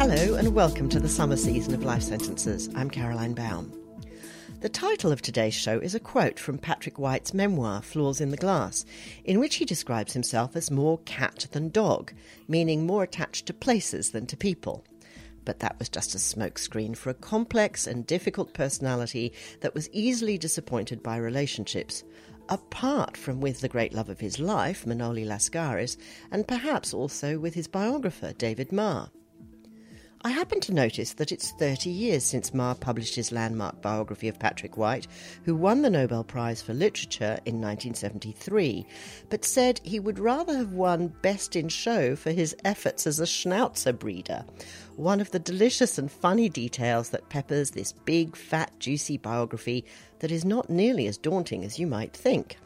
Hello, and welcome to the summer season of Life Sentences. I'm Caroline Baum. The title of today's show is a quote from Patrick White's memoir, Flaws in the Glass, in which he describes himself as more cat than dog, meaning more attached to places than to people. But that was just a smokescreen for a complex and difficult personality that was easily disappointed by relationships, apart from with the great love of his life, Manoly Lascaris, and perhaps also with his biographer, David Marr. I happen to notice that it's 30 years since Marr published his landmark biography of Patrick White, who won the Nobel Prize for Literature in 1973, but said he would rather have won Best in Show for his efforts as a schnauzer breeder, one of the delicious and funny details that peppers this big, fat, juicy biography that is not nearly as daunting as you might think.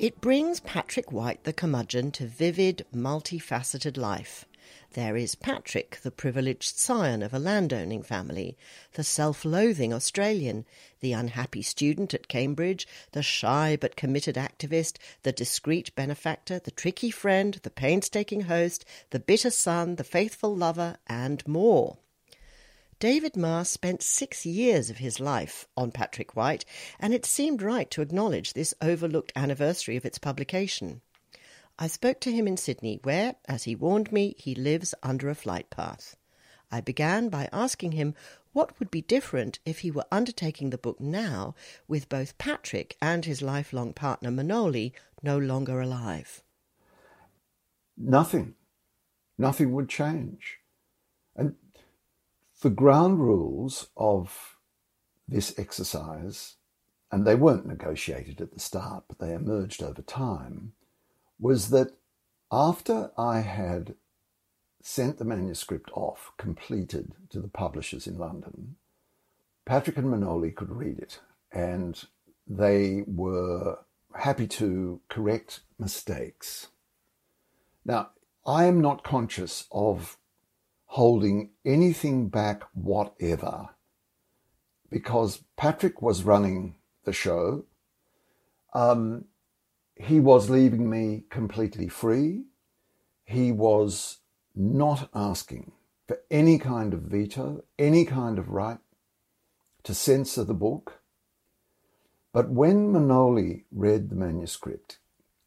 It brings Patrick White the curmudgeon to vivid, multifaceted life. There is Patrick, the privileged scion of a landowning family, the self loathing Australian, the unhappy student at Cambridge, the shy but committed activist, the discreet benefactor, the tricky friend, the painstaking host, the bitter son, the faithful lover, and more. David Marr spent six years of his life on Patrick White, and it seemed right to acknowledge this overlooked anniversary of its publication. I spoke to him in Sydney, where, as he warned me, he lives under a flight path. I began by asking him what would be different if he were undertaking the book now with both Patrick and his lifelong partner Manoly no longer alive. Nothing. Nothing would change. And the ground rules of this exercise, and they weren't negotiated at the start, but they emerged over time, was that after I had sent the manuscript off, completed, to the publishers in London, Patrick and Manoly could read it and they were happy to correct mistakes. Now, I am not conscious of holding anything back whatever because Patrick was running the show. Um, he was leaving me completely free. He was not asking for any kind of veto, any kind of right to censor the book. But when Manoly read the manuscript,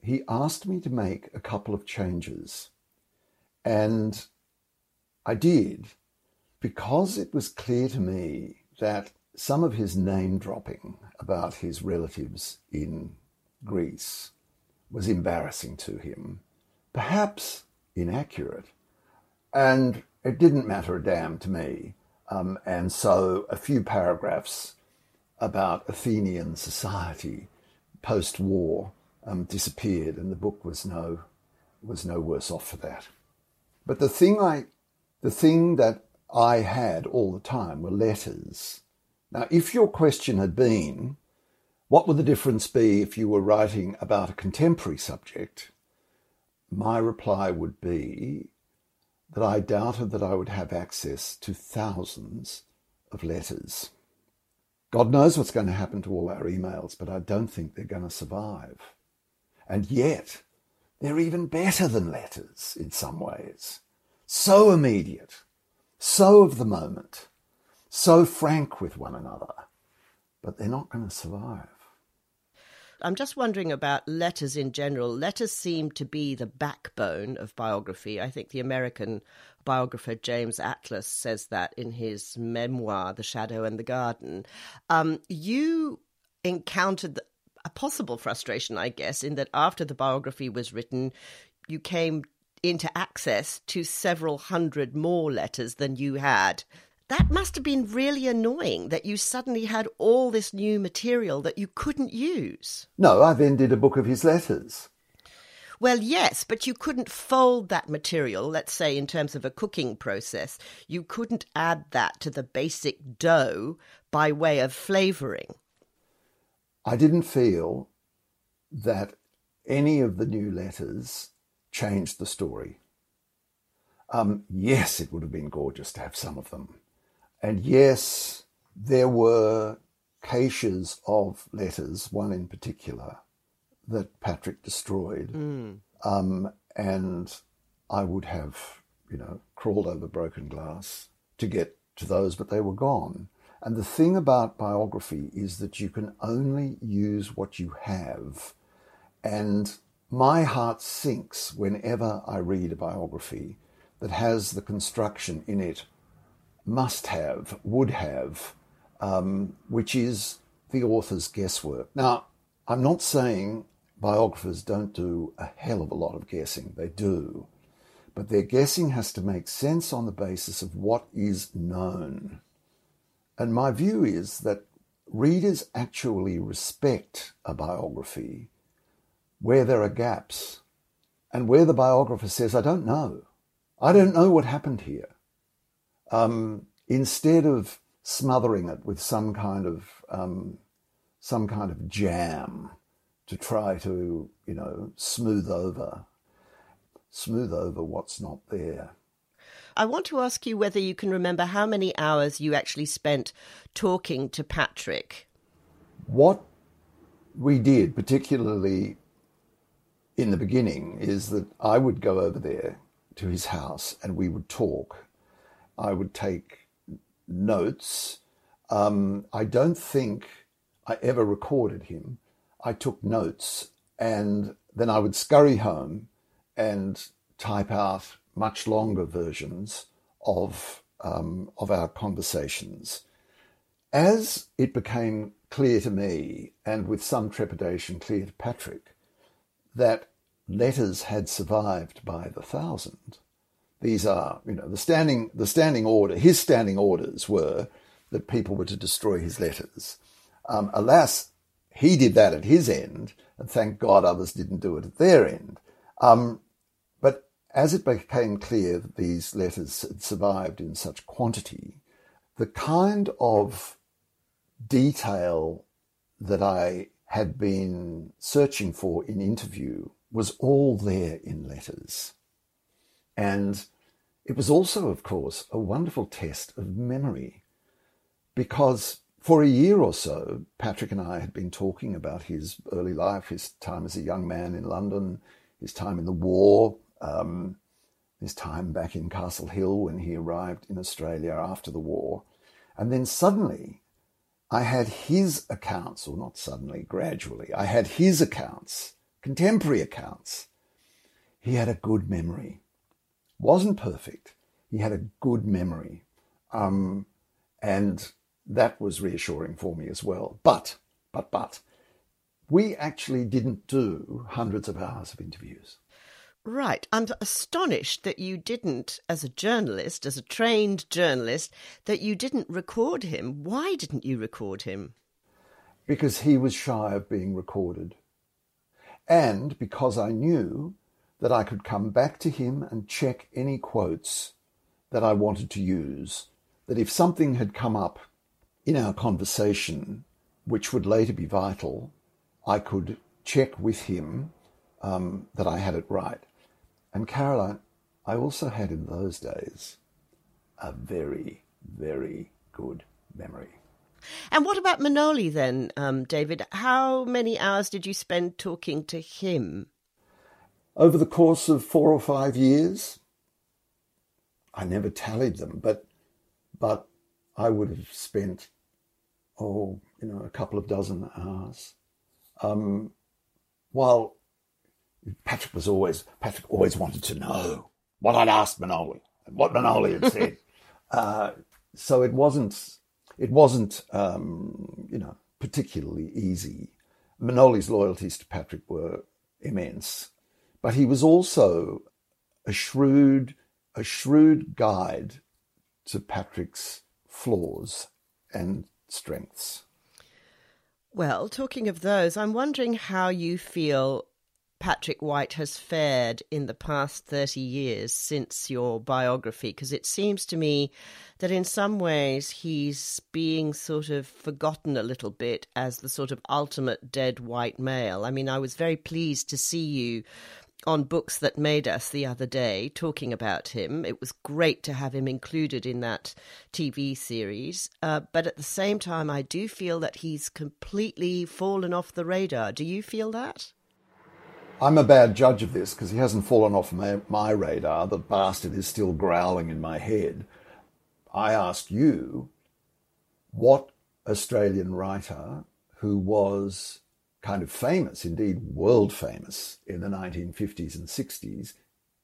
he asked me to make a couple of changes. And I did because it was clear to me that some of his name dropping about his relatives in Greece was embarrassing to him, perhaps inaccurate, and it didn't matter a damn to me. Um, and so a few paragraphs about Athenian society post-war um, disappeared, and the book was no was no worse off for that. But the thing I, the thing that I had all the time were letters. Now, if your question had been, what would the difference be if you were writing about a contemporary subject? My reply would be that I doubted that I would have access to thousands of letters. God knows what's going to happen to all our emails, but I don't think they're going to survive. And yet, they're even better than letters in some ways. So immediate, so of the moment, so frank with one another, but they're not going to survive. I'm just wondering about letters in general. Letters seem to be the backbone of biography. I think the American biographer James Atlas says that in his memoir, The Shadow in the Garden. Um, you encountered a possible frustration, I guess, in that after the biography was written, you came into access to several hundred more letters than you had that must have been really annoying that you suddenly had all this new material that you couldn't use. No, I then did a book of his letters. Well, yes, but you couldn't fold that material, let's say in terms of a cooking process. You couldn't add that to the basic dough by way of flavouring. I didn't feel that any of the new letters changed the story. Um, yes, it would have been gorgeous to have some of them. And yes, there were caches of letters, one in particular, that Patrick destroyed. Mm. Um, and I would have you know, crawled over broken glass to get to those, but they were gone. And the thing about biography is that you can only use what you have. And my heart sinks whenever I read a biography that has the construction in it must have, would have, um, which is the author's guesswork. Now, I'm not saying biographers don't do a hell of a lot of guessing, they do. But their guessing has to make sense on the basis of what is known. And my view is that readers actually respect a biography where there are gaps and where the biographer says, I don't know. I don't know what happened here. Um, instead of smothering it with some kind of um, some kind of jam to try to you know smooth over smooth over what's not there. I want to ask you whether you can remember how many hours you actually spent talking to Patrick. What we did, particularly in the beginning, is that I would go over there to his house and we would talk. I would take notes. Um, I don't think I ever recorded him. I took notes and then I would scurry home and type out much longer versions of um, of our conversations. As it became clear to me, and with some trepidation clear to Patrick, that letters had survived by the thousand. These are, you know, the standing the standing order. His standing orders were that people were to destroy his letters. Um, alas, he did that at his end, and thank God others didn't do it at their end. Um, but as it became clear that these letters had survived in such quantity, the kind of detail that I had been searching for in interview was all there in letters. And it was also, of course, a wonderful test of memory because for a year or so, Patrick and I had been talking about his early life, his time as a young man in London, his time in the war, um, his time back in Castle Hill when he arrived in Australia after the war. And then suddenly, I had his accounts, or not suddenly, gradually, I had his accounts, contemporary accounts. He had a good memory. Wasn't perfect. He had a good memory. Um, and that was reassuring for me as well. But, but, but, we actually didn't do hundreds of hours of interviews. Right. I'm astonished that you didn't, as a journalist, as a trained journalist, that you didn't record him. Why didn't you record him? Because he was shy of being recorded. And because I knew that I could come back to him and check any quotes that I wanted to use. That if something had come up in our conversation, which would later be vital, I could check with him um, that I had it right. And Caroline, I also had in those days a very, very good memory. And what about Manoly then, um, David? How many hours did you spend talking to him? Over the course of four or five years, I never tallied them, but but I would have spent, oh, you know, a couple of dozen hours. Um, while Patrick was always, Patrick always wanted to know what I'd asked Manoly and what Manoly had said. uh, so it wasn't, it wasn't, um, you know, particularly easy. Manoly's loyalties to Patrick were immense, but he was also a shrewd, a shrewd guide to Patrick's flaws and strengths. Well, talking of those, I'm wondering how you feel Patrick White has fared in the past 30 years since your biography, because it seems to me that in some ways he's being sort of forgotten a little bit as the sort of ultimate dead white male. I mean, I was very pleased to see you on Books That Made Us the other day talking about him. It was great to have him included in that TV series. Uh, but at the same time, I do feel that he's completely fallen off the radar. Do you feel that? I'm a bad judge of this because he hasn't fallen off my, my radar. The bastard is still growling in my head. I ask you, what Australian writer who was kind of famous, indeed world famous, in the 1950s and 60s,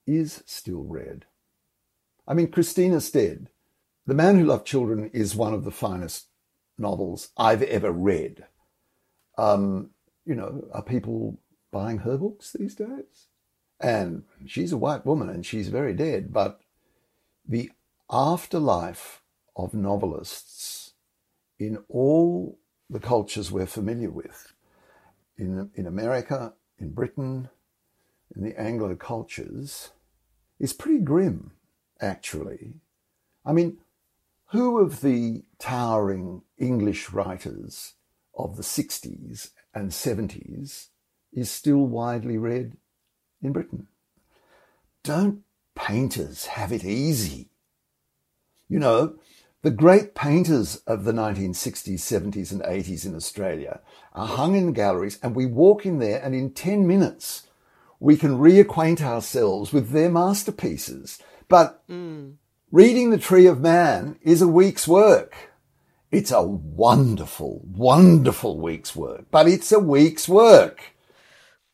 is still read? I mean, Christina Stead. The Man Who Loved Children is one of the finest novels I've ever read. Um, you know, are people buying her books these days. And she's a white woman and she's very dead, but the afterlife of novelists in all the cultures we're familiar with, in, in America, in Britain, in the Anglo cultures, is pretty grim, actually. I mean, who of the towering English writers of the 60s and 70s is still widely read in Britain. Don't painters have it easy? You know, the great painters of the 1960s, 70s, and 80s in Australia are hung in galleries, and we walk in there, and in 10 minutes, we can reacquaint ourselves with their masterpieces. But mm. reading The Tree of Man is a week's work. It's a wonderful, wonderful week's work, but it's a week's work.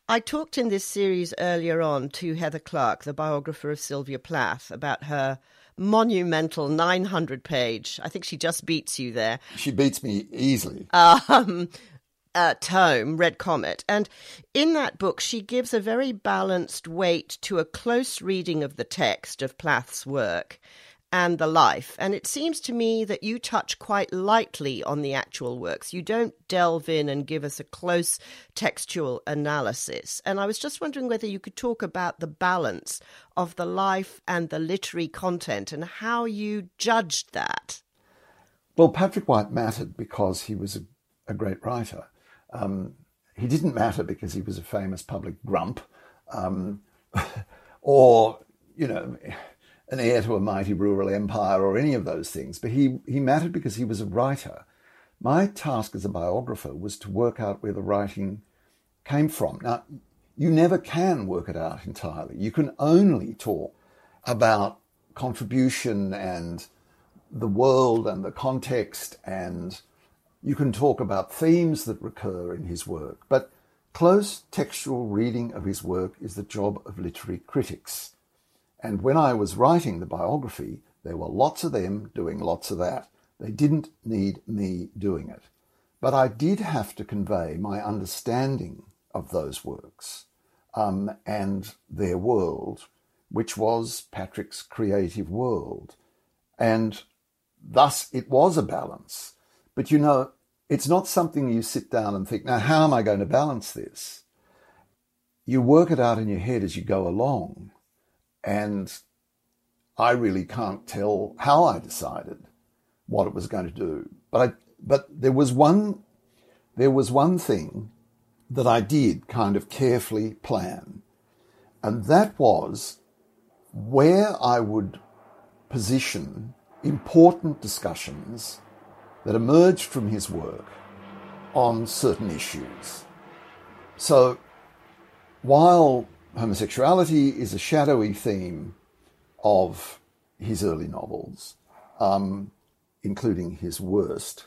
I talked in this series earlier on to Heather Clark, the biographer of Sylvia Plath, about her monumental 900 page, I think she just beats you there. She beats me easily. Um, uh, tome, Red Comet. And in that book, she gives a very balanced weight to a close reading of the text of Plath's work and the life. And it seems to me that you touch quite lightly on the actual works. You don't delve in and give us a close textual analysis. And I was just wondering whether you could talk about the balance of the life and the literary content and how you judged that. Well, Patrick White mattered because he was a, a great writer. Um, he didn't matter because he was a famous public grump um, or, you know, an heir to a mighty rural empire or any of those things, but he, he mattered because he was a writer. My task as a biographer was to work out where the writing came from. Now, you never can work it out entirely. You can only talk about contribution and the world and the context, and you can talk about themes that recur in his work. But close textual reading of his work is the job of literary critics. And when I was writing the biography, there were lots of them doing lots of that. They didn't need me doing it. But I did have to convey my understanding of those works um, and their world, which was Patrick's creative world. And thus it was a balance. But you know, it's not something you sit down and think, now, how am I going to balance this? You work it out in your head as you go along. And I really can't tell how I decided what it was going to do. But I, but there was one, there was one thing that I did kind of carefully plan. And that was where I would position important discussions that emerged from his work on certain issues. So while homosexuality is a shadowy theme of his early novels, um, including his worst,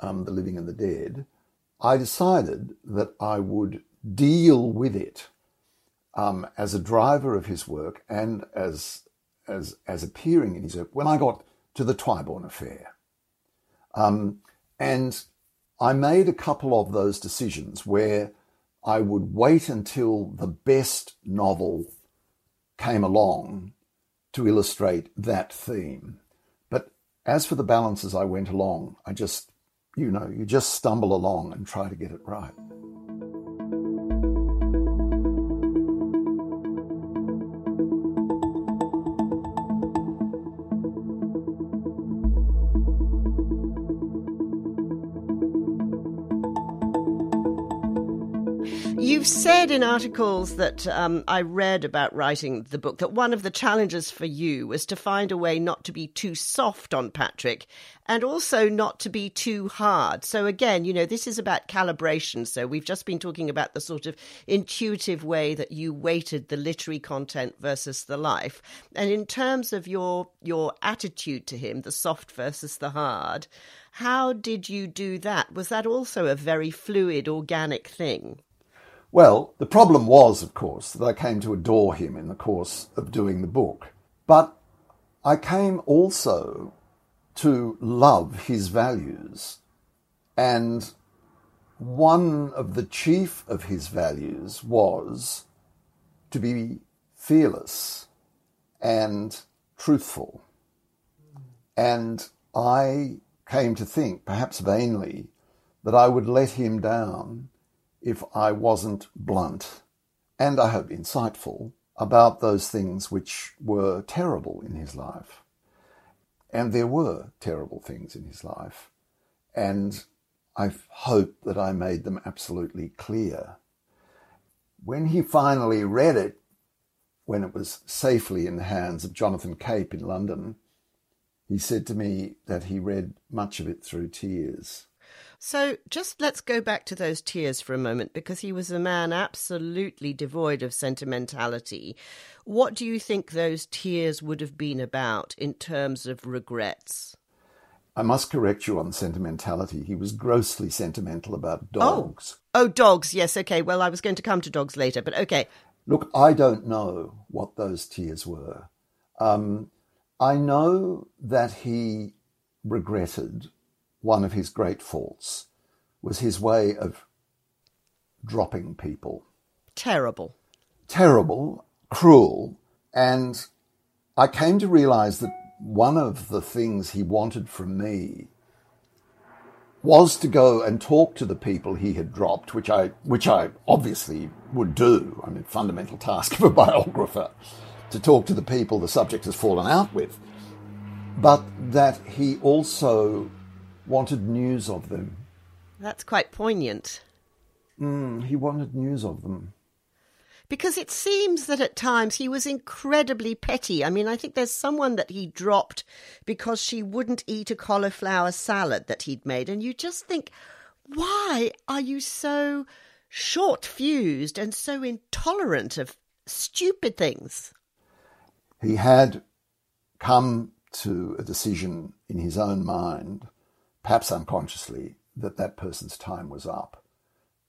um, The Living and the Dead, I decided that I would deal with it um, as a driver of his work and as, as, as appearing in his work when I got to the Twyborn affair. Um, and I made a couple of those decisions where I would wait until the best novel came along to illustrate that theme. But as for the balance as I went along, I just, you know, you just stumble along and try to get it right. You've said in articles that um, I read about writing the book that one of the challenges for you was to find a way not to be too soft on Patrick and also not to be too hard. So, again, you know, this is about calibration. So, we've just been talking about the sort of intuitive way that you weighted the literary content versus the life. And in terms of your, your attitude to him, the soft versus the hard, how did you do that? Was that also a very fluid, organic thing? Well, the problem was, of course, that I came to adore him in the course of doing the book. But I came also to love his values. And one of the chief of his values was to be fearless and truthful. And I came to think, perhaps vainly, that I would let him down if I wasn't blunt and I hope insightful about those things which were terrible in his life. And there were terrible things in his life. And I hope that I made them absolutely clear. When he finally read it, when it was safely in the hands of Jonathan Cape in London, he said to me that he read much of it through tears. So just let's go back to those tears for a moment because he was a man absolutely devoid of sentimentality. What do you think those tears would have been about in terms of regrets? I must correct you on sentimentality. He was grossly sentimental about dogs. Oh, oh dogs. Yes, okay. Well, I was going to come to dogs later, but okay. Look, I don't know what those tears were. Um, I know that he regretted one of his great faults was his way of dropping people. Terrible. Terrible, cruel, and I came to realize that one of the things he wanted from me was to go and talk to the people he had dropped, which I, which I obviously would do. I mean, fundamental task of a biographer to talk to the people the subject has fallen out with. But that he also wanted news of them. That's quite poignant. Mm, he wanted news of them. Because it seems that at times he was incredibly petty. I mean, I think there's someone that he dropped because she wouldn't eat a cauliflower salad that he'd made. And you just think, why are you so short fused and so intolerant of stupid things? He had come to a decision in his own mind perhaps unconsciously, that that person's time was up.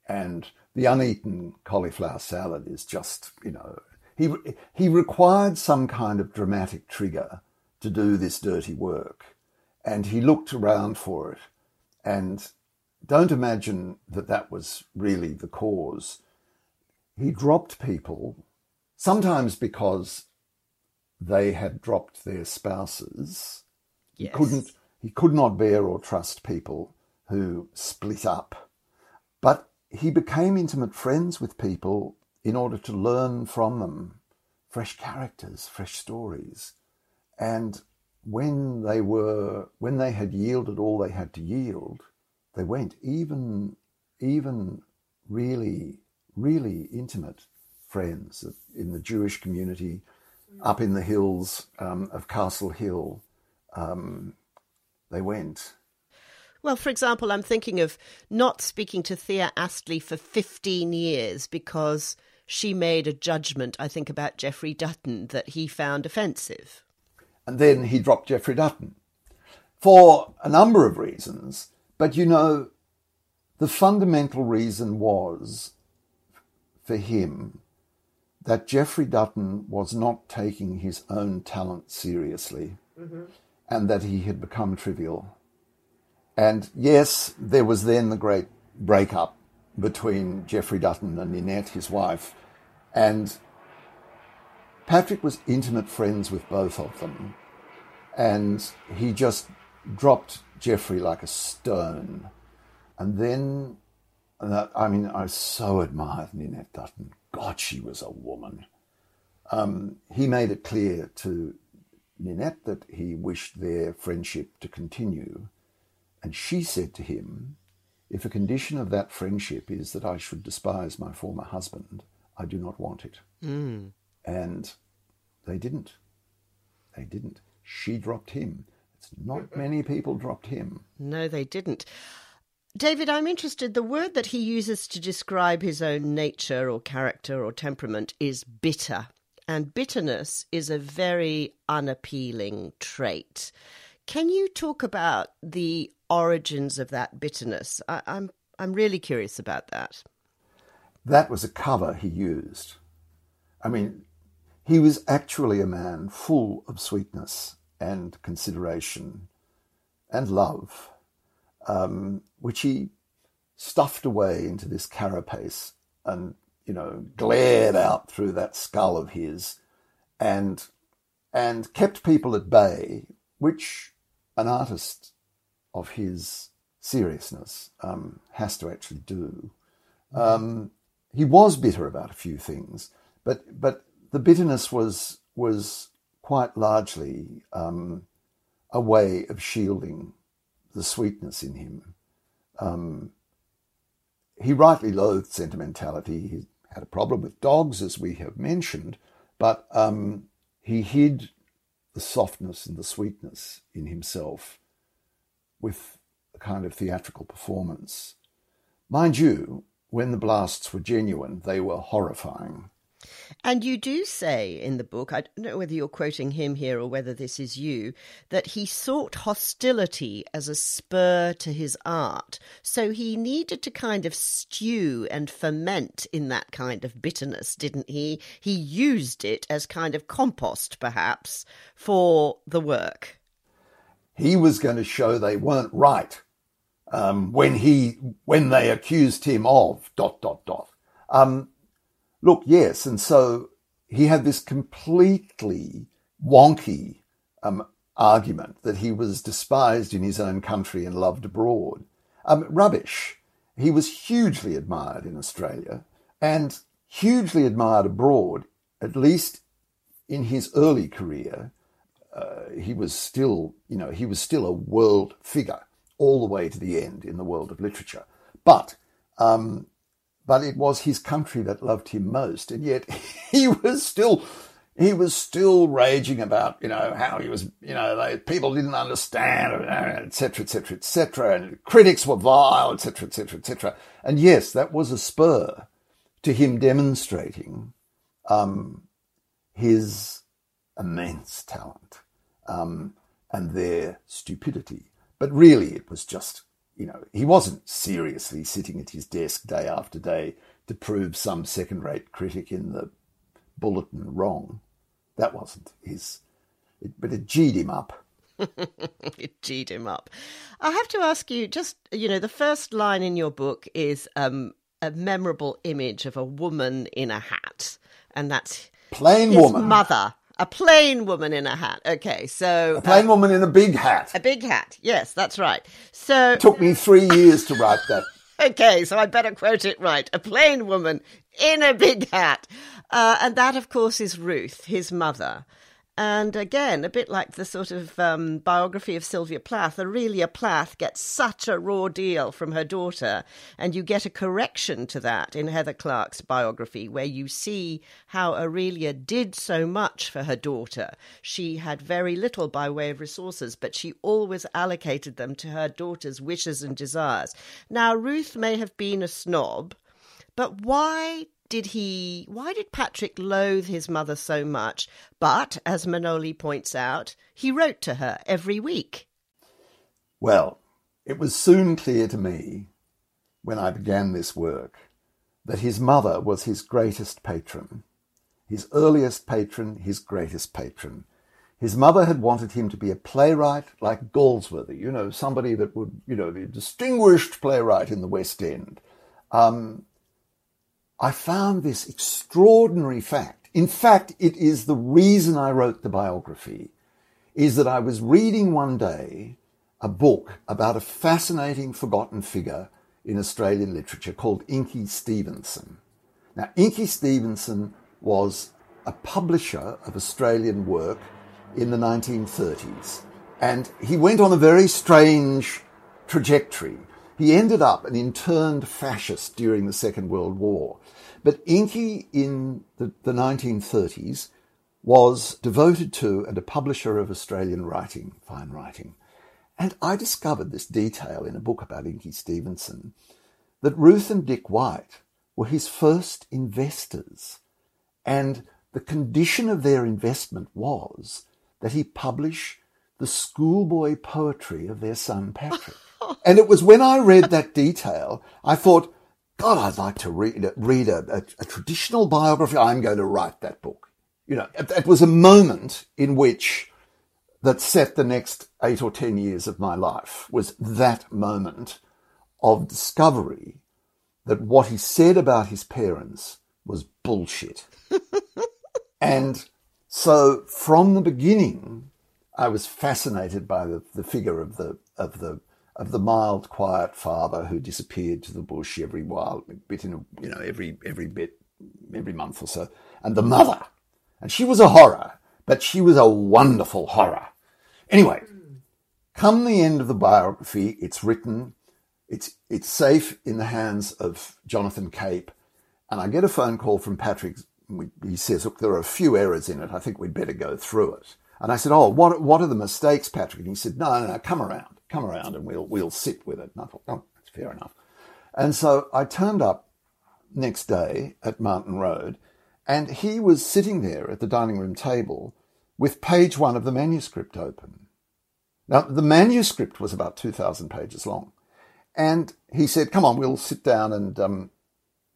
And the uneaten cauliflower salad is just, you know, he, he required some kind of dramatic trigger to do this dirty work. And he looked around for it. And don't imagine that that was really the cause. He dropped people, sometimes because they had dropped their spouses. Yes. He couldn't he could not bear or trust people who split up. But he became intimate friends with people in order to learn from them fresh characters, fresh stories. And when they were when they had yielded all they had to yield, they went even even really really intimate friends in the Jewish community up in the hills um, of Castle Hill. Um, they went. Well, for example, I'm thinking of not speaking to Thea Astley for 15 years because she made a judgment, I think, about Geoffrey Dutton that he found offensive. And then he dropped Geoffrey Dutton for a number of reasons. But you know, the fundamental reason was for him that Geoffrey Dutton was not taking his own talent seriously. Mm-hmm and that he had become trivial. And yes, there was then the great breakup between Geoffrey Dutton and Ninette, his wife, and Patrick was intimate friends with both of them. And he just dropped Geoffrey like a stone. And then, I mean, I so admired Ninette Dutton. God, she was a woman. Um, he made it clear to Ninette that he wished their friendship to continue, and she said to him, if a condition of that friendship is that I should despise my former husband, I do not want it. Mm. And they didn't. They didn't. She dropped him. It's not many people dropped him. No, they didn't. David, I'm interested. The word that he uses to describe his own nature or character or temperament is bitter. And bitterness is a very unappealing trait. Can you talk about the origins of that bitterness? I, I'm I'm really curious about that. That was a cover he used. I mean, he was actually a man full of sweetness and consideration and love, um, which he stuffed away into this carapace and, you know, glared out through that skull of his and and kept people at bay, which an artist of his seriousness um, has to actually do. Um, he was bitter about a few things, but but the bitterness was was quite largely um, a way of shielding the sweetness in him. Um, he rightly loathed sentimentality. He had a problem with dogs, as we have mentioned, but um, he hid the softness and the sweetness in himself with a kind of theatrical performance. Mind you, when the blasts were genuine, they were horrifying. And you do say in the book, I don't know whether you're quoting him here or whether this is you, that he sought hostility as a spur to his art. So he needed to kind of stew and ferment in that kind of bitterness, didn't he? He used it as kind of compost, perhaps, for the work. He was going to show they weren't right um, when he when they accused him of dot dot dot. Um, Look, yes, and so he had this completely wonky um, argument that he was despised in his own country and loved abroad. Um, rubbish. He was hugely admired in Australia and hugely admired abroad, at least in his early career. Uh, he was still, you know, he was still a world figure all the way to the end in the world of literature. But um, but it was his country that loved him most. And yet he was still, he was still raging about, you know, how he was, you know, they, people didn't understand, etc., etc., etc., and critics were vile, etc., etc., etc. And yes, that was a spur to him demonstrating um, his immense talent um, and their stupidity. But really, it was just you know, he wasn't seriously sitting at his desk day after day to prove some second rate critic in the bulletin wrong. That wasn't his, it, but it G'd him up. it G'd him up. I have to ask you just, you know, the first line in your book is um, a memorable image of a woman in a hat, and that's plain his woman mother a plain woman in a hat. Okay, so a plain uh, woman in a big hat. A big hat. Yes, that's right. So it took me three years to write that. okay, so I better quote it right. A plain woman in a big hat, uh, and that, of course, is Ruth, his mother. And again, a bit like the sort of um, biography of Sylvia Plath, Aurelia Plath gets such a raw deal from her daughter, and you get a correction to that in Heather Clark's biography, where you see how Aurelia did so much for her daughter. She had very little by way of resources, but she always allocated them to her daughter's wishes and desires. Now, Ruth may have been a snob, but why did he why did Patrick loathe his mother so much? But as Manoly points out, he wrote to her every week. Well, it was soon clear to me when I began this work that his mother was his greatest patron, his earliest patron, his greatest patron. His mother had wanted him to be a playwright like Galsworthy, you know, somebody that would, you know, be a distinguished playwright in the West End. Um, I found this extraordinary fact. In fact, it is the reason I wrote the biography, is that I was reading one day a book about a fascinating forgotten figure in Australian literature called Inky Stephensen. Now, Inky Stephensen was a publisher of Australian work in the 1930s, and he went on a very strange trajectory. He ended up an interned fascist during the Second World War. But Inky in the, the 1930s was devoted to and a publisher of Australian writing, fine writing. And I discovered this detail in a book about Inky Stephensen that Ruth and Dick White were his first investors. And the condition of their investment was that he publish the schoolboy poetry of their son Patrick. and it was when I read that detail, I thought, God, I'd like to read, read a, a, a traditional biography. I'm going to write that book. You know, it, it was a moment in which that set the next eight or ten years of my life was that moment of discovery that what he said about his parents was bullshit. and so from the beginning, I was fascinated by the, the figure of the of the of the mild, quiet father who disappeared to the bush every while, bit in you know every every bit every month or so, and the mother, and she was a horror, but she was a wonderful horror. Anyway, come the end of the biography, it's written, it's it's safe in the hands of Jonathan Cape, and I get a phone call from Patrick. He says, "Look, there are a few errors in it. I think we'd better go through it." And I said, "Oh, what what are the mistakes, Patrick?" And he said, "No, no, no, come around, come around, and we'll we'll sit with it." And I thought, "Oh, that's fair enough." And so I turned up next day at Martin Road, and he was sitting there at the dining room table with page one of the manuscript open. Now, the manuscript was about 2,000 pages long. And he said, Come on, we'll sit down and um,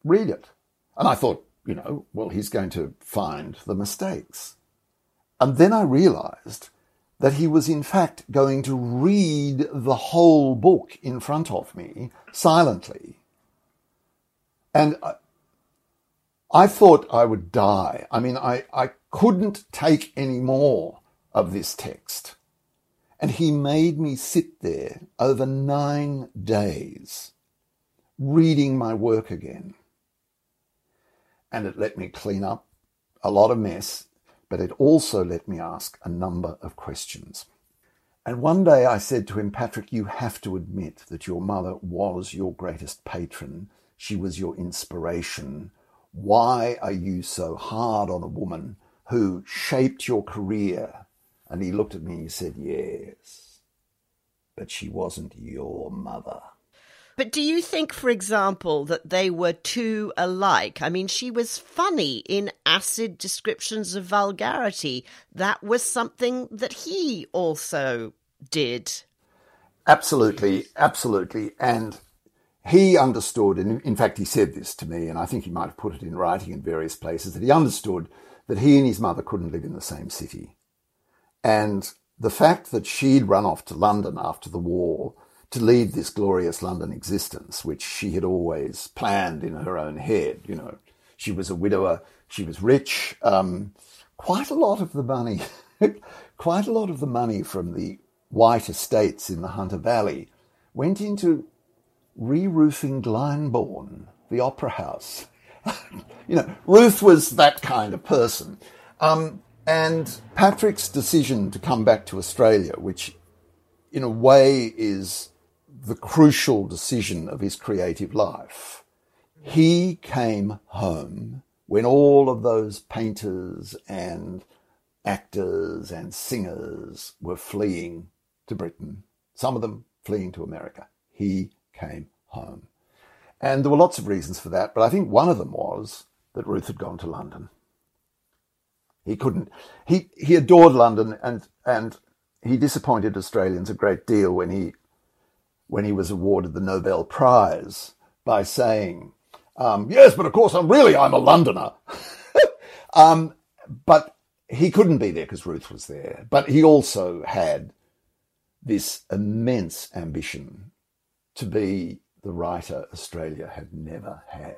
read it. And I thought, you know, well, he's going to find the mistakes. And then I realized that he was in fact going to read the whole book in front of me silently. And I, I thought I would die. I mean, I, I couldn't take any more of this text. And he made me sit there over nine days reading my work again. And it let me clean up a lot of mess, but it also let me ask a number of questions. And one day I said to him, Patrick, you have to admit that your mother was your greatest patron. She was your inspiration. Why are you so hard on a woman who shaped your career and he looked at me and he said, Yes, but she wasn't your mother. But do you think, for example, that they were too alike? I mean, she was funny in acid descriptions of vulgarity. That was something that he also did. Absolutely, absolutely. And he understood, and in fact, he said this to me, and I think he might have put it in writing in various places, that he understood that he and his mother couldn't live in the same city. And the fact that she'd run off to London after the war to lead this glorious London existence, which she had always planned in her own head, you know, she was a widower, she was rich, um, quite a lot of the money, quite a lot of the money from the white estates in the Hunter Valley went into re-roofing Glyndebourne, the opera house. you know, Ruth was that kind of person. Um, and Patrick's decision to come back to Australia, which in a way is the crucial decision of his creative life, he came home when all of those painters and actors and singers were fleeing to Britain, some of them fleeing to America. He came home. And there were lots of reasons for that, but I think one of them was that Ruth had gone to London. He couldn't. He he adored London, and and he disappointed Australians a great deal when he when he was awarded the Nobel Prize by saying, um, "Yes, but of course, I'm really I'm a Londoner." um, but he couldn't be there because Ruth was there. But he also had this immense ambition to be the writer Australia had never had.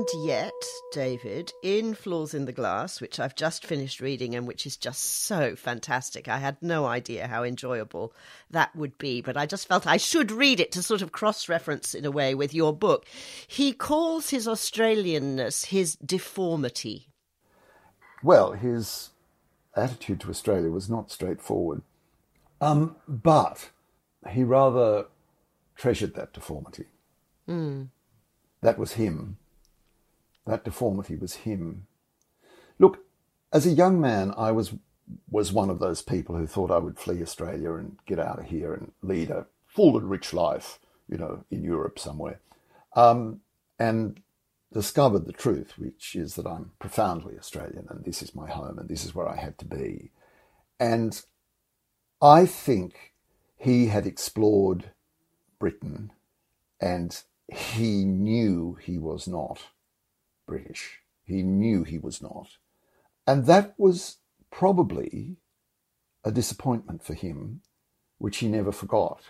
And yet, David, in Flaws in the Glass, which I've just finished reading and which is just so fantastic, I had no idea how enjoyable that would be, but I just felt I should read it to sort of cross reference in a way with your book. He calls his Australianness his deformity. Well, his attitude to Australia was not straightforward, um, but he rather treasured that deformity. Mm. That was him. That deformity was him. Look, as a young man, I was was one of those people who thought I would flee Australia and get out of here and lead a full and rich life, you know, in Europe somewhere, um, and discovered the truth, which is that I'm profoundly Australian and this is my home and this is where I had to be. And I think he had explored Britain and he knew he was not British. He knew he was not. And that was probably a disappointment for him, which he never forgot.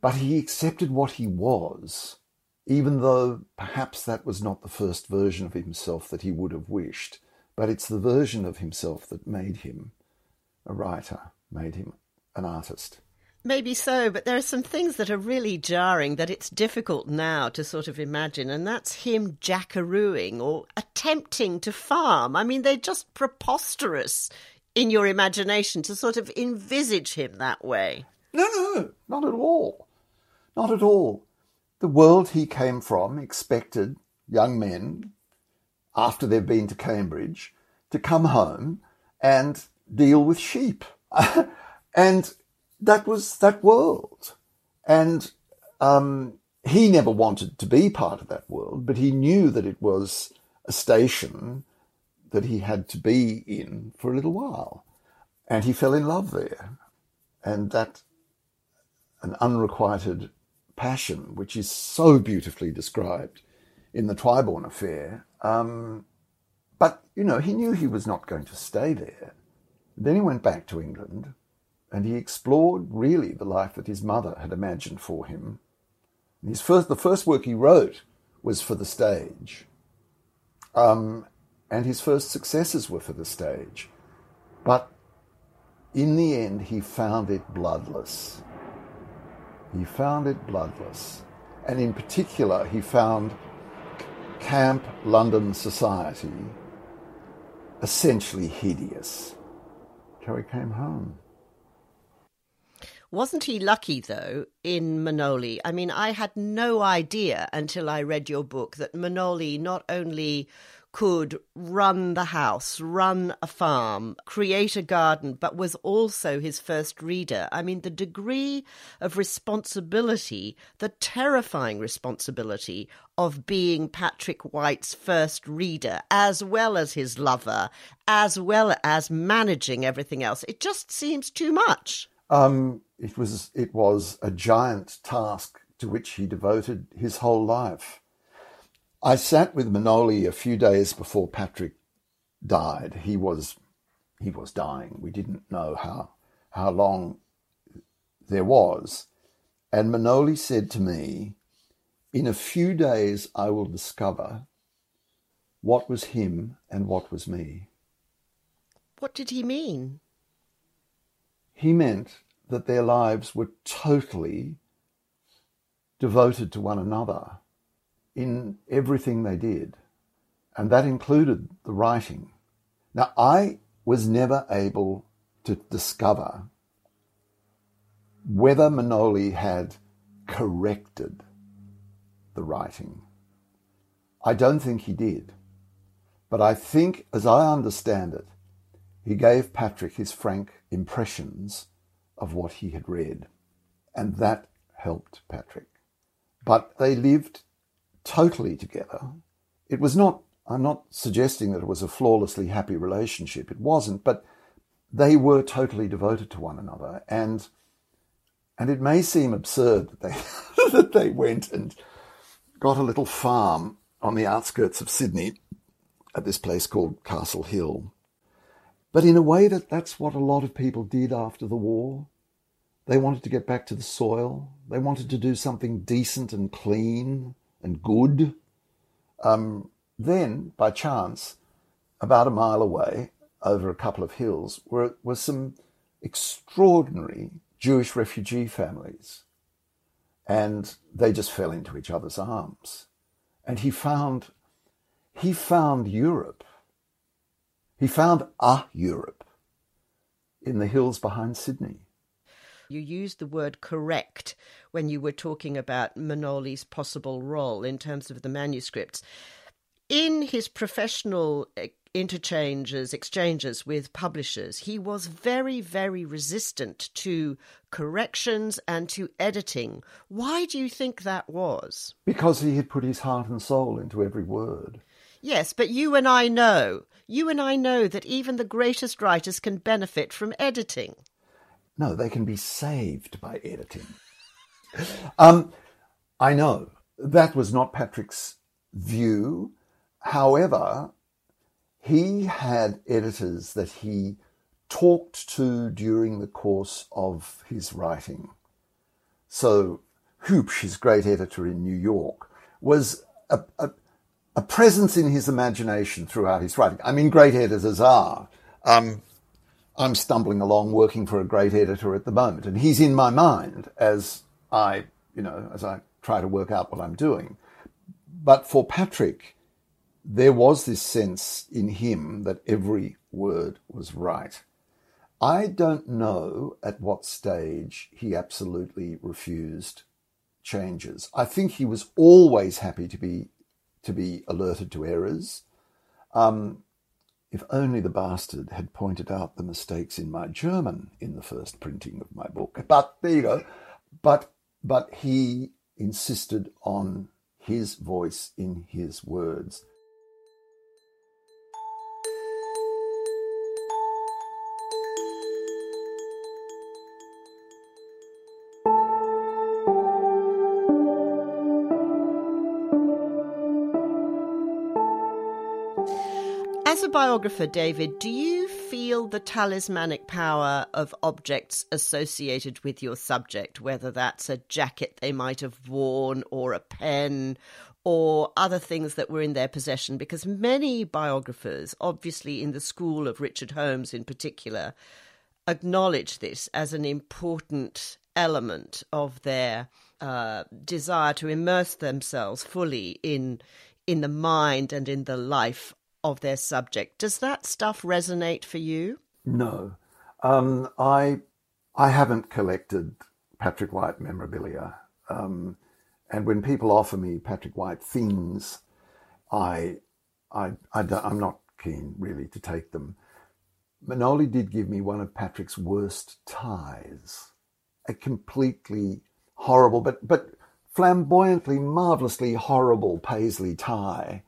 But he accepted what he was, even though perhaps that was not the first version of himself that he would have wished. But it's the version of himself that made him a writer, made him an artist. Maybe so, but there are some things that are really jarring that it's difficult now to sort of imagine, and that's him jackarooing or attempting to farm. I mean, they're just preposterous in your imagination to sort of envisage him that way. No, no, not at all. Not at all. The world he came from expected young men, after they've been to Cambridge, to come home and deal with sheep. and that was that world. And um, he never wanted to be part of that world, but he knew that it was a station that he had to be in for a little while. And he fell in love there. And that, an unrequited passion, which is so beautifully described in the Twyborn affair. Um, but, you know, he knew he was not going to stay there. Then he went back to England and he explored really the life that his mother had imagined for him. his first, the first work he wrote was for the stage, um, and his first successes were for the stage. But in the end, he found it bloodless. He found it bloodless, and in particular, he found camp London society essentially hideous. So he came home. Wasn't he lucky, though, in Manoly? I mean, I had no idea until I read your book that Manoly not only could run the house, run a farm, create a garden, but was also his first reader. I mean, the degree of responsibility, the terrifying responsibility of being Patrick White's first reader, as well as his lover, as well as managing everything else. It just seems too much. Um, it was it was a giant task to which he devoted his whole life. I sat with Manoly a few days before Patrick died. He was he was dying. We didn't know how how long there was. And Manoly said to me, In a few days I will discover what was him and what was me. What did he mean? He meant that their lives were totally devoted to one another in everything they did. And that included the writing. Now, I was never able to discover whether Manoly had corrected the writing. I don't think he did. But I think, as I understand it, he gave Patrick his frank impressions of what he had read. And that helped Patrick. But they lived totally together. It was not, I'm not suggesting that it was a flawlessly happy relationship. It wasn't, but they were totally devoted to one another. And, and it may seem absurd that they, that they went and got a little farm on the outskirts of Sydney at this place called Castle Hill but in a way that that's what a lot of people did after the war. They wanted to get back to the soil. They wanted to do something decent and clean and good. Um, then, by chance, about a mile away, over a couple of hills, were, were some extraordinary Jewish refugee families. And they just fell into each other's arms. And he found, he found Europe. He found a Europe in the hills behind Sydney. You used the word correct when you were talking about Manoly's possible role in terms of the manuscripts. In his professional eh, interchanges, exchanges with publishers, he was very, very resistant to corrections and to editing. Why do you think that was? Because he had put his heart and soul into every word. Yes, but you and I know, you and I know that even the greatest writers can benefit from editing. No, they can be saved by editing. um, I know that was not Patrick's view. However, he had editors that he talked to during the course of his writing. So, Huebsch, his great editor in New York, was a, a, a presence in his imagination throughout his writing. I mean, great editors are. Um, I'm stumbling along working for a great editor at the moment, and he's in my mind as I, you know, as I try to work out what I'm doing. But for Patrick, there was this sense in him that every word was right. I don't know at what stage he absolutely refused changes. I think he was always happy to be to be alerted to errors. Um, if only the bastard had pointed out the mistakes in my German in the first printing of my book. But there you go. But but he insisted on his voice in his words. Biographer, David, do you feel the talismanic power of objects associated with your subject, whether that's a jacket they might have worn or a pen or other things that were in their possession? Because many biographers, obviously in the school of Richard Holmes in particular, acknowledge this as an important element of their uh, desire to immerse themselves fully in in the mind and in the life of their subject. Does that stuff resonate for you? No. Um, I I haven't collected Patrick White memorabilia. Um, and when people offer me Patrick White things, I, I, I am not keen really to take them. Manoly did give me one of Patrick's worst ties, a completely horrible, but but flamboyantly, marvelously horrible paisley tie,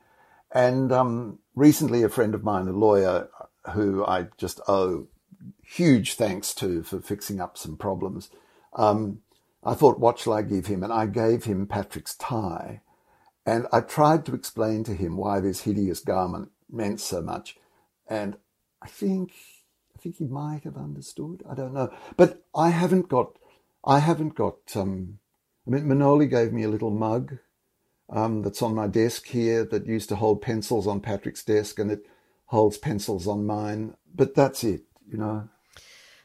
and um, recently, a friend of mine, a lawyer who I just owe huge thanks to for fixing up some problems, um, I thought, what shall I give him? And I gave him Patrick's tie. And I tried to explain to him why this hideous garment meant so much. And I think, I think he might have understood. I don't know. But I haven't got, I haven't got, um, I mean, Manoly gave me a little mug um, that's on my desk here that used to hold pencils on Patrick's desk and it holds pencils on mine. But that's it, you know.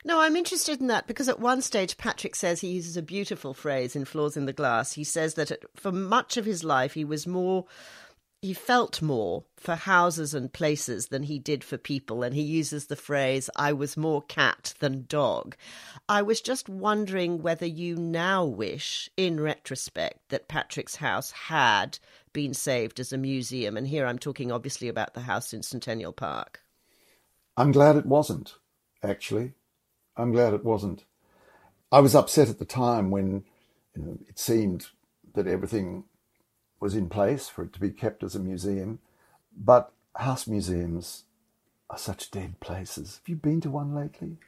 No, I'm interested in that because at one stage Patrick says he uses a beautiful phrase in Flaws in the Glass. He says that for much of his life he was more he felt more for houses and places than he did for people, and he uses the phrase, I was more cat than dog. I was just wondering whether you now wish, in retrospect, that Patrick's house had been saved as a museum, and here I'm talking obviously about the house in Centennial Park. I'm glad it wasn't, actually. I'm glad it wasn't. I was upset at the time when you know, it seemed that everything was in place for it to be kept as a museum. But house museums are such dead places. Have you been to one lately?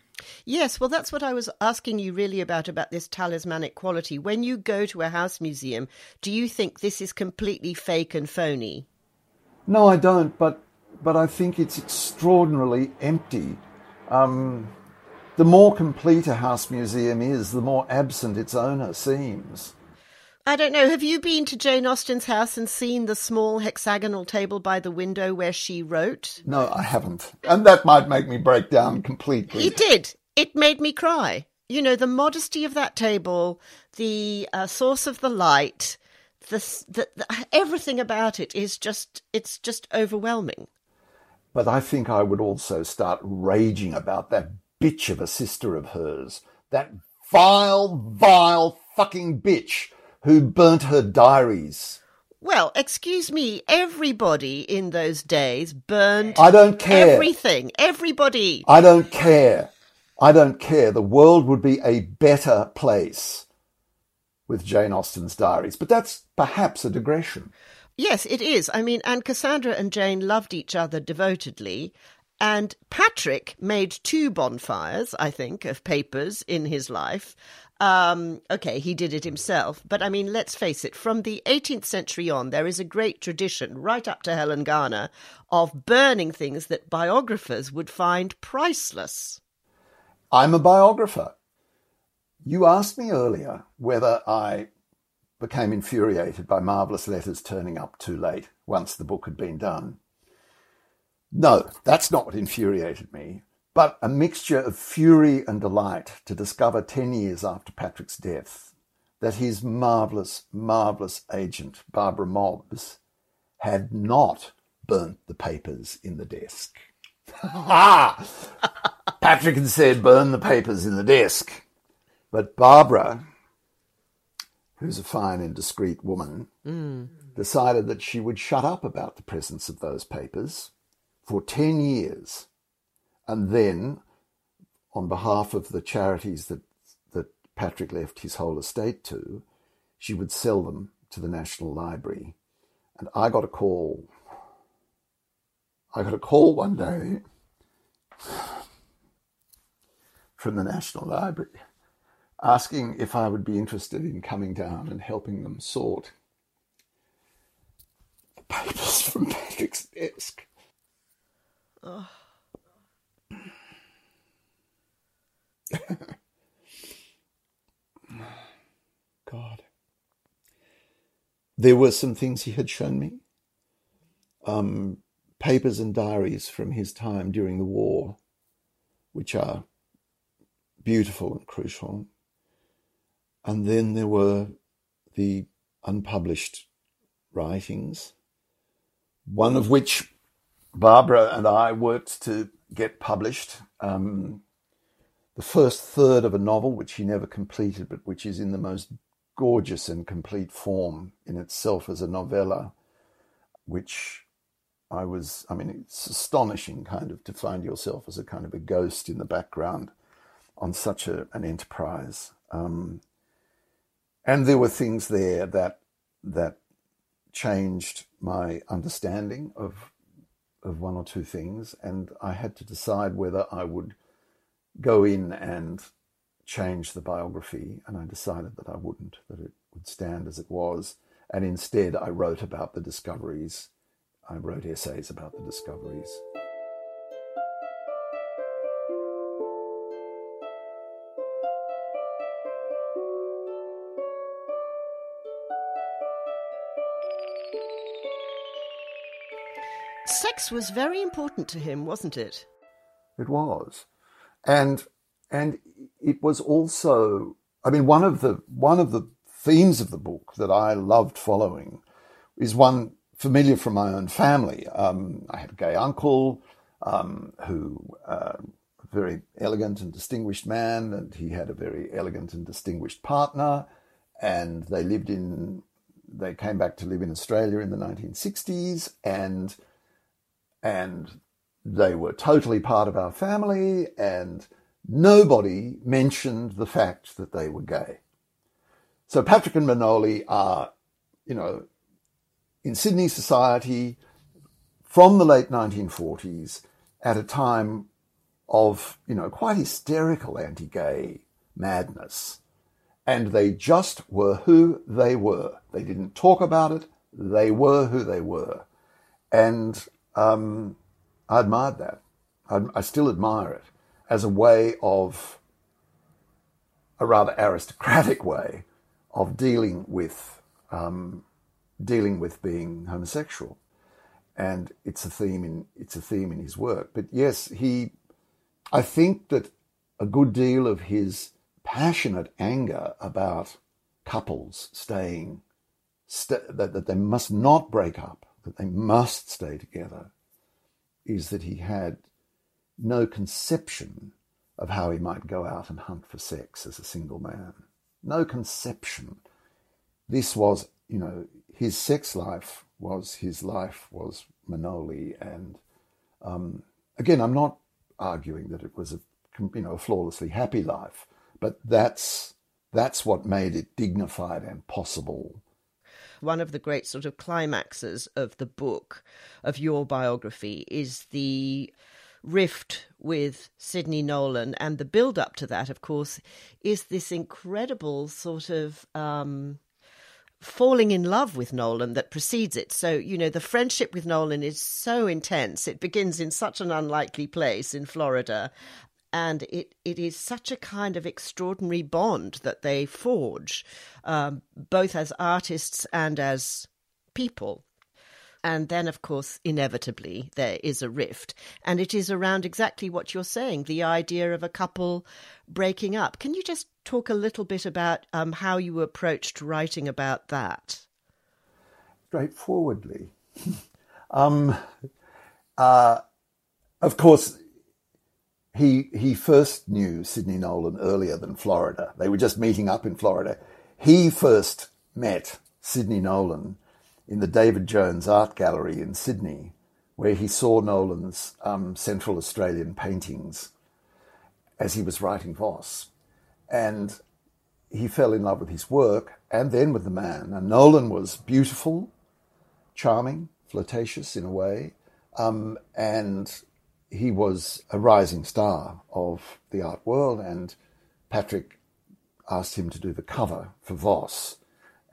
Yes, well, that's what I was asking you really about about this talismanic quality. When you go to a house museum, do you think this is completely fake and phony? No, I don't. But but I think it's extraordinarily empty. Um, the more complete a house museum is, the more absent its owner seems. I don't know. Have you been to Jane Austen's house and seen the small hexagonal table by the window where she wrote? No, I haven't. And that might make me break down completely. It did. It made me cry. You know, the modesty of that table, the uh, source of the light, the, the, the everything about it is just it's just overwhelming. But I think I would also start raging about that bitch of a sister of hers, that vile, vile fucking bitch who burnt her diaries. Well, excuse me, everybody in those days burned I don't care. everything. Everybody. I don't care. I don't care. The world would be a better place with Jane Austen's diaries. But that's perhaps a digression. Yes, it is. I mean, and Cassandra and Jane loved each other devotedly. And Patrick made two bonfires, I think, of papers in his life. Um, okay, he did it himself. But I mean, let's face it, from the 18th century on, there is a great tradition, right up to Helen Garner, of burning things that biographers would find priceless. I'm a biographer. You asked me earlier whether I became infuriated by marvellous letters turning up too late once the book had been done. No, that's not what infuriated me, but a mixture of fury and delight to discover 10 years after Patrick's death that his marvellous, marvellous agent, Barbara Mobbs, had not burnt the papers in the desk. Ha! Patrick had said, burn the papers in the desk. But Barbara, who's a fine and discreet woman, mm. decided that she would shut up about the presence of those papers for 10 years. And then, on behalf of the charities that, that Patrick left his whole estate to, she would sell them to the National Library. And I got a call. I got a call one day from the National Library asking if I would be interested in coming down and helping them sort the papers from Patrick's desk. Oh. God. There were some things he had shown me. Um, papers and diaries from his time during the war, which are beautiful and crucial. And then there were the unpublished writings, one of which Barbara and I worked to get published. Um, the first third of a novel, which he never completed, but which is in the most gorgeous and complete form in itself as a novella, which I was, I mean, it's astonishing kind of to find yourself as a kind of a ghost in the background on such a, an enterprise. Um, and there were things there that, that changed my understanding of of one or two things, and I had to decide whether I would go in and change the biography, and I decided that I wouldn't, that it would stand as it was, and instead I wrote about the discoveries. I wrote essays about the discoveries. sex was very important to him, wasn't it? It was, and and it was also. I mean, one of the one of the themes of the book that I loved following is one familiar from my own family. Um, I had a gay uncle um, who. Uh, very elegant and distinguished man, and he had a very elegant and distinguished partner, and they lived in. They came back to live in Australia in the 1960s, and and they were totally part of our family, and nobody mentioned the fact that they were gay. So Patrick and Manoly are, you know, in Sydney society from the late 1940s at a time of, you know, quite hysterical anti-gay madness. And they just were who they were. They didn't talk about it. They were who they were. And um, I admired that. I, I still admire it as a way of a rather aristocratic way of dealing with um, dealing with being homosexual, and it's a theme in it's a theme in his work. But yes, he, I think that a good deal of his passionate anger about couples staying st- that, that they must not break up, that they must stay together, is that he had no conception of how he might go out and hunt for sex as a single man. No conception. This was, you know, his sex life was his life was Manoly, and um, again, I'm not arguing that it was a you know a flawlessly happy life, but that's that's what made it dignified and possible. One of the great sort of climaxes of the book, of your biography, is the rift with Sidney Nolan, and the build up to that, of course, is this incredible sort of um, falling in love with Nolan that precedes it. So, you know, the friendship with Nolan is so intense. It begins in such an unlikely place in Florida. And it, it is such a kind of extraordinary bond that they forge, um, both as artists and as people. And then, of course, inevitably, there is a rift. And it is around exactly what you're saying the idea of a couple breaking up. Can you just talk a little bit about um, how you approached writing about that? Straightforwardly. um, uh, of course, he he first knew Sidney Nolan earlier than Florida. They were just meeting up in Florida. He first met Sidney Nolan in the David Jones Art Gallery in Sydney, where he saw Nolan's um, Central Australian paintings as he was writing Voss. And he fell in love with his work and then with the man. And Nolan was beautiful, charming, flirtatious in a way, um, and he was a rising star of the art world. And Patrick asked him to do the cover for Voss.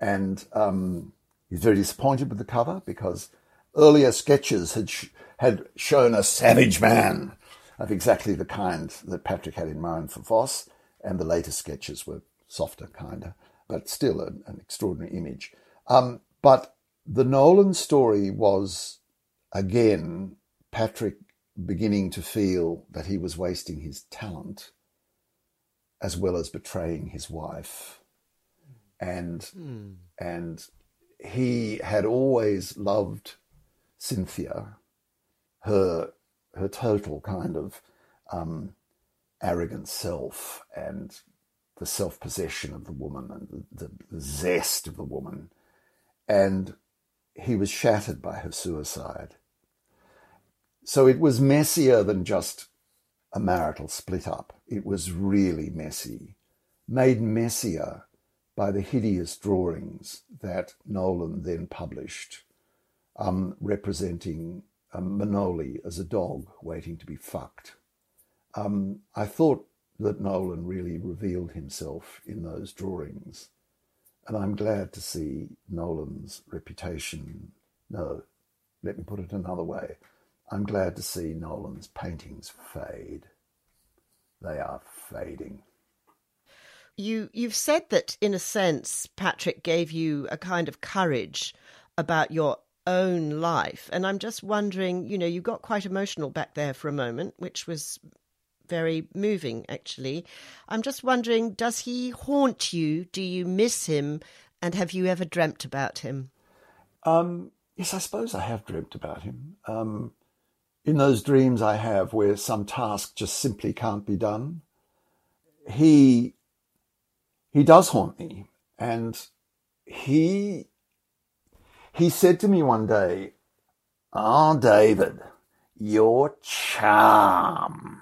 And um, He's very disappointed with the cover because earlier sketches had sh- had shown a savage man of exactly the kind that Patrick had in mind for Voss, and the later sketches were softer, kinder, but still an, an extraordinary image. Um, but the Nolan story was again Patrick beginning to feel that he was wasting his talent as well as betraying his wife and mm. and he had always loved Cynthia, her her total kind of um, arrogant self and the self possession of the woman and the, the, zest of the woman, and he was shattered by her suicide. So it was messier than just a marital split up. It was really messy, made messier by the hideous drawings that Nolan then published, um, representing um, Manoly as a dog waiting to be fucked. Um, I thought that Nolan really revealed himself in those drawings, and I'm glad to see Nolan's reputation. No, let me put it another way. I'm glad to see Nolan's paintings fade. They are fading. You you've said that in a sense Patrick gave you a kind of courage about your own life and I'm just wondering you know you got quite emotional back there for a moment which was very moving actually. I'm just wondering does he haunt you? Do you miss him? And have you ever dreamt about him? Um, yes I suppose I have dreamt about him. Um, in those dreams I have where some task just simply can't be done he he does haunt me. And he he said to me one day, Ah, oh, David, your charm.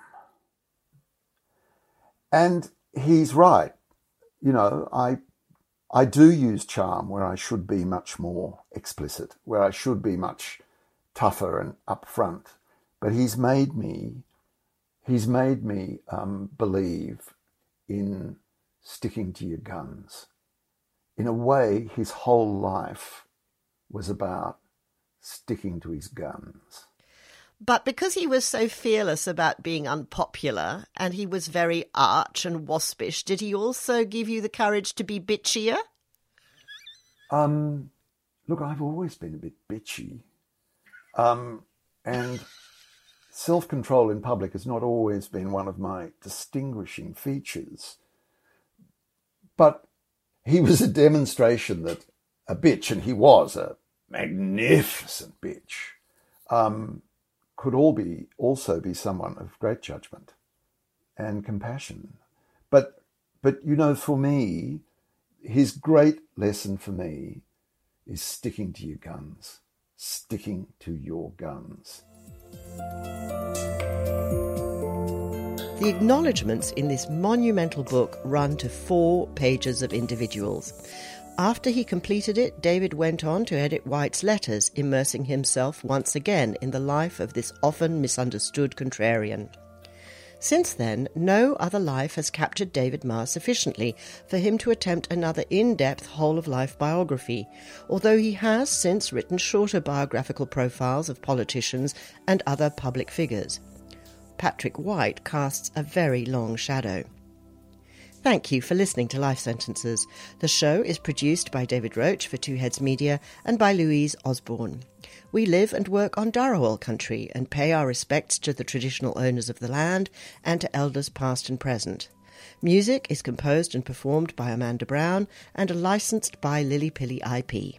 And he's right. You know, I I do use charm where I should be much more explicit, where I should be much tougher and upfront. But he's made me, he's made me um, believe in sticking to your guns. In a way, his whole life was about sticking to his guns. But because he was so fearless about being unpopular and he was very arch and waspish, did he also give you the courage to be bitchier? Um, look, I've always been a bit bitchy. Um, and self control in public has not always been one of my distinguishing features. But he was a demonstration that a bitch, and he was a magnificent bitch, um, could all be also be someone of great judgment and compassion. But but you know, for me, his great lesson for me is sticking to your guns, sticking to your guns. The acknowledgements in this monumental book run to four pages of individuals. After he completed it, David went on to edit White's letters, immersing himself once again in the life of this often misunderstood contrarian. Since then, no other life has captured David Marr sufficiently for him to attempt another in depth whole of life biography, although he has since written shorter biographical profiles of politicians and other public figures. Patrick White casts a very long shadow. Thank you for listening to Life Sentences. The show is produced by David Roach for Two Heads Media and by Louise Osborne. We live and work on Dharawal country and pay our respects to the traditional owners of the land and to elders past and present. Music is composed and performed by Amanda Brown and licensed by Lily Pilly IP.